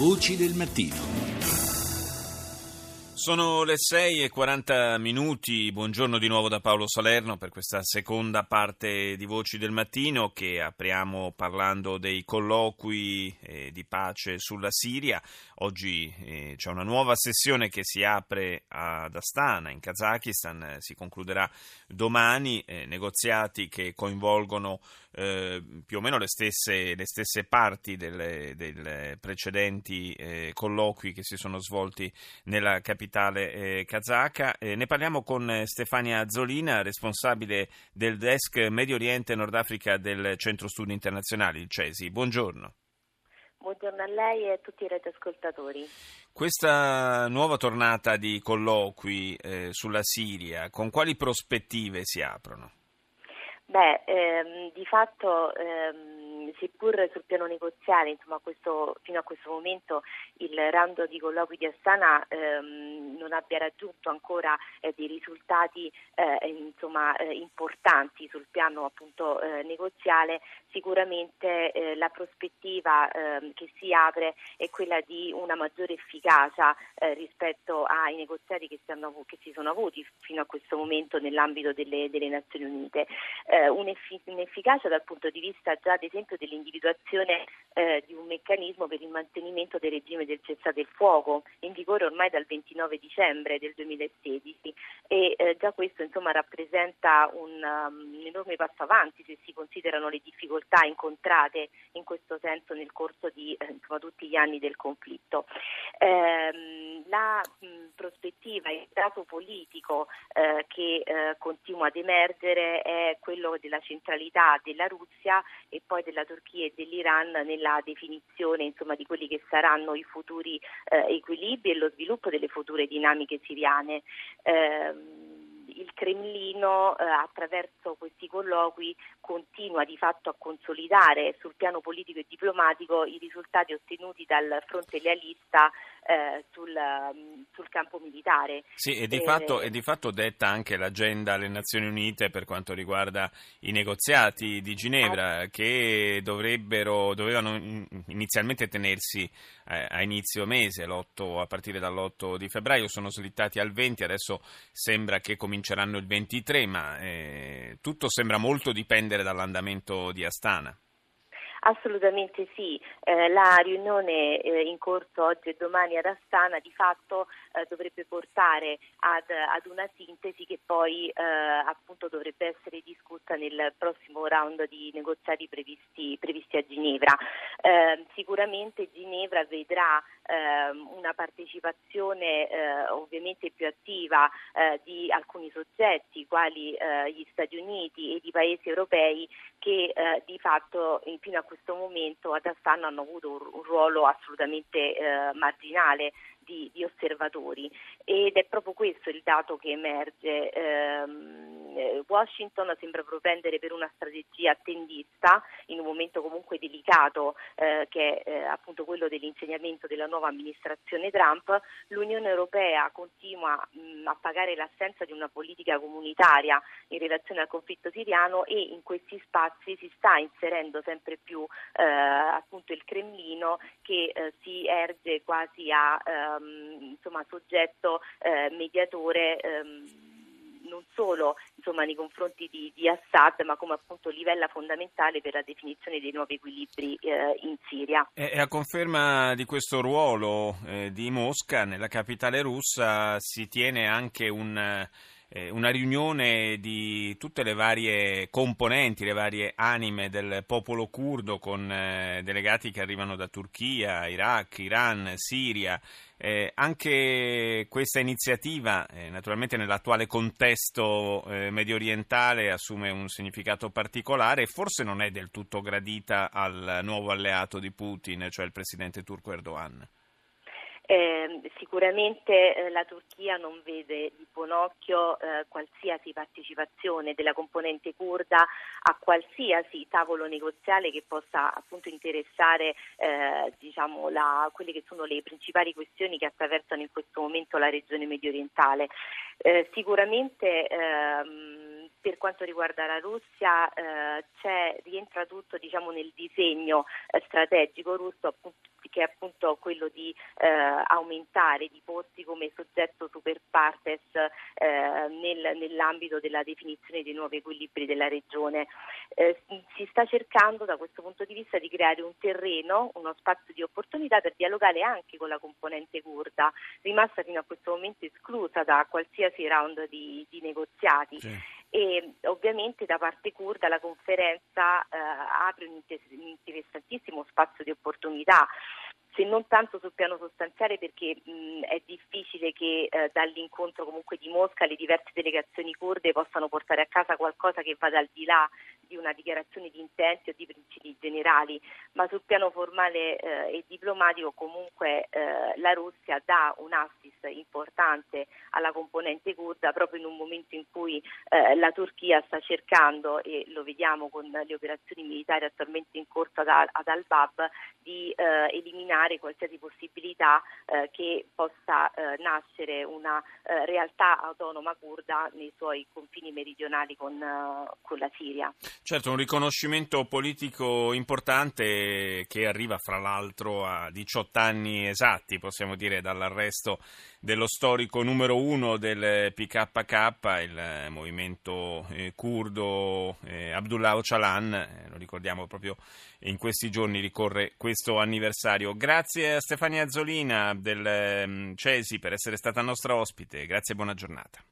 Voci del mattino. Sono le 6 e 40 minuti, buongiorno di nuovo da Paolo Salerno per questa seconda parte di Voci del Mattino che apriamo parlando dei colloqui eh, di pace sulla Siria. Oggi eh, c'è una nuova sessione che si apre ad Astana in Kazakistan, si concluderà domani, eh, negoziati che coinvolgono eh, più o meno le stesse, le stesse parti delle precedenti eh, colloqui che si sono svolti nella capitale eh, kazaka. Eh, ne parliamo con Stefania Zolina, responsabile del desk Medio Oriente e Nord Africa del Centro Studi Internazionali, il CESI. Buongiorno. Buongiorno a lei e a tutti i radioascoltatori. Questa nuova tornata di colloqui eh, sulla Siria, con quali prospettive si aprono? Beh, ehm, di fatto ehm, seppur sul piano negoziale, insomma, questo, fino a questo momento il rando di colloqui di Astana ehm, non abbia raggiunto ancora eh, dei risultati eh, insomma, eh, importanti sul piano appunto eh, negoziale, sicuramente eh, la prospettiva ehm, che si apre è quella di una maggiore efficacia eh, rispetto ai negoziati che si, hanno, che si, sono avuti fino a questo momento nell'ambito delle, delle Nazioni Unite. Un'efficacia dal punto di vista già ad esempio dell'individuazione eh, di un meccanismo per il mantenimento del regime del cessate il fuoco in vigore ormai dal 29 dicembre del 2016 e eh, già questo insomma, rappresenta un, um, un, enorme passo avanti se si considerano le difficoltà incontrate in questo senso nel corso di eh, insomma, tutti gli anni del conflitto. Ehm, la mh, prospettiva, il dato politico eh, che eh, continua ad emergere è quello della centralità della Russia e poi della Turchia e dell'Iran nella definizione insomma, di quelli che saranno i futuri eh, equilibri e lo sviluppo delle future dinamiche siriane. Eh, il Cremlino eh, attraverso questi colloqui continua di fatto a consolidare sul piano politico e diplomatico i risultati ottenuti dal fronte lealista eh, sul, um, sul, campo militare. Sì, e di, eh, fatto, e di, fatto, detta anche l'agenda alle Nazioni Unite per quanto riguarda i negoziati di Ginevra eh. che dovrebbero, dovevano inizialmente tenersi eh, a inizio mese, a partire dall'8 di febbraio, sono slittati al 20, adesso sembra che cominceranno il 23, ma eh, tutto sembra molto dipendere dall'andamento di Astana. Assolutamente sì, eh, la riunione eh, in corso oggi e domani ad Astana di fatto eh, dovrebbe portare ad, ad, una sintesi che poi eh, appunto dovrebbe essere discussa nel prossimo round di negoziati previsti, previsti a Ginevra. Eh, sicuramente Ginevra vedrà una partecipazione eh, ovviamente più attiva di alcuni soggetti quali gli Stati Uniti e di paesi europei che di fatto fino a questo momento ad Astana hanno avuto un, ruolo assolutamente eh, marginale di, di, osservatori ed è proprio questo il dato che emerge. Ehm, eh, Washington sembra propendere per una strategia attendista in un momento comunque delicato eh, che è eh, appunto quello dell'insegnamento della nuova amministrazione Trump. L'Unione Europea continua mh, a pagare l'assenza di una politica comunitaria in relazione al conflitto siriano e in questi spazi si sta inserendo sempre più eh, appunto il Cremlino che eh, si erge quasi a ehm, insomma, soggetto eh, mediatore ehm, non solo insomma, nei confronti di, di, Assad, ma come appunto livella fondamentale per la definizione dei nuovi equilibri eh, in Siria. E a conferma di questo ruolo eh, di Mosca nella capitale russa si tiene anche un eh, una riunione di tutte le varie componenti, le varie anime del popolo curdo con eh, delegati che arrivano da Turchia, Iraq, Iran, Siria. Eh, anche questa iniziativa, eh, naturalmente nell'attuale contesto eh, medio orientale, assume un significato particolare e forse non è del tutto gradita al nuovo alleato di Putin, cioè il presidente turco Erdogan. Eh, sicuramente eh, la Turchia non vede di buon occhio eh, qualsiasi partecipazione della componente kurda a qualsiasi tavolo negoziale che possa appunto interessare eh, diciamo, la, quelle che sono le principali questioni che attraversano in questo momento la regione medio orientale. Eh, sicuramente ehm, per quanto riguarda la Russia eh, rientra tutto diciamo, nel disegno eh, strategico russo appunto, che è appunto quello di eh, aumentare, di porsi come soggetto super partes eh, nel, nell'ambito della definizione dei nuovi equilibri della regione. Eh, si sta cercando da questo punto di vista di creare un terreno, uno spazio di opportunità per dialogare anche con la componente kurda, rimasta fino a questo momento esclusa da qualsiasi round di, di negoziati. Sì e ovviamente da parte kurda la conferenza eh, apre un interessantissimo spazio di opportunità. Se non tanto sul piano sostanziale perché mh, è difficile che eh, dall'incontro comunque di Mosca le diverse delegazioni kurde possano portare a casa qualcosa che vada al di là di una dichiarazione di intenti o di principi generali, ma sul piano formale eh, e diplomatico comunque eh, la Russia dà un assist importante alla componente kurda proprio in un momento in cui eh, la Turchia sta cercando, e lo vediamo con le operazioni militari attualmente in corso ad, ad Al-Bab, di eh, eliminare qualsiasi possibilità eh, che possa eh, nascere una realtà autonoma kurda nei suoi confini meridionali con, con, la Siria. Certo, un riconoscimento politico importante che arriva fra l'altro a 18 anni esatti, possiamo dire, dall'arresto dello storico numero uno del PKK, il movimento eh, curdo Abdullah Öcalan, lo ricordiamo proprio in questi giorni ricorre questo anniversario. Grazie a Stefania Azzolina del ehm, Cesi per essere stata nostra ospite, grazie e buona giornata.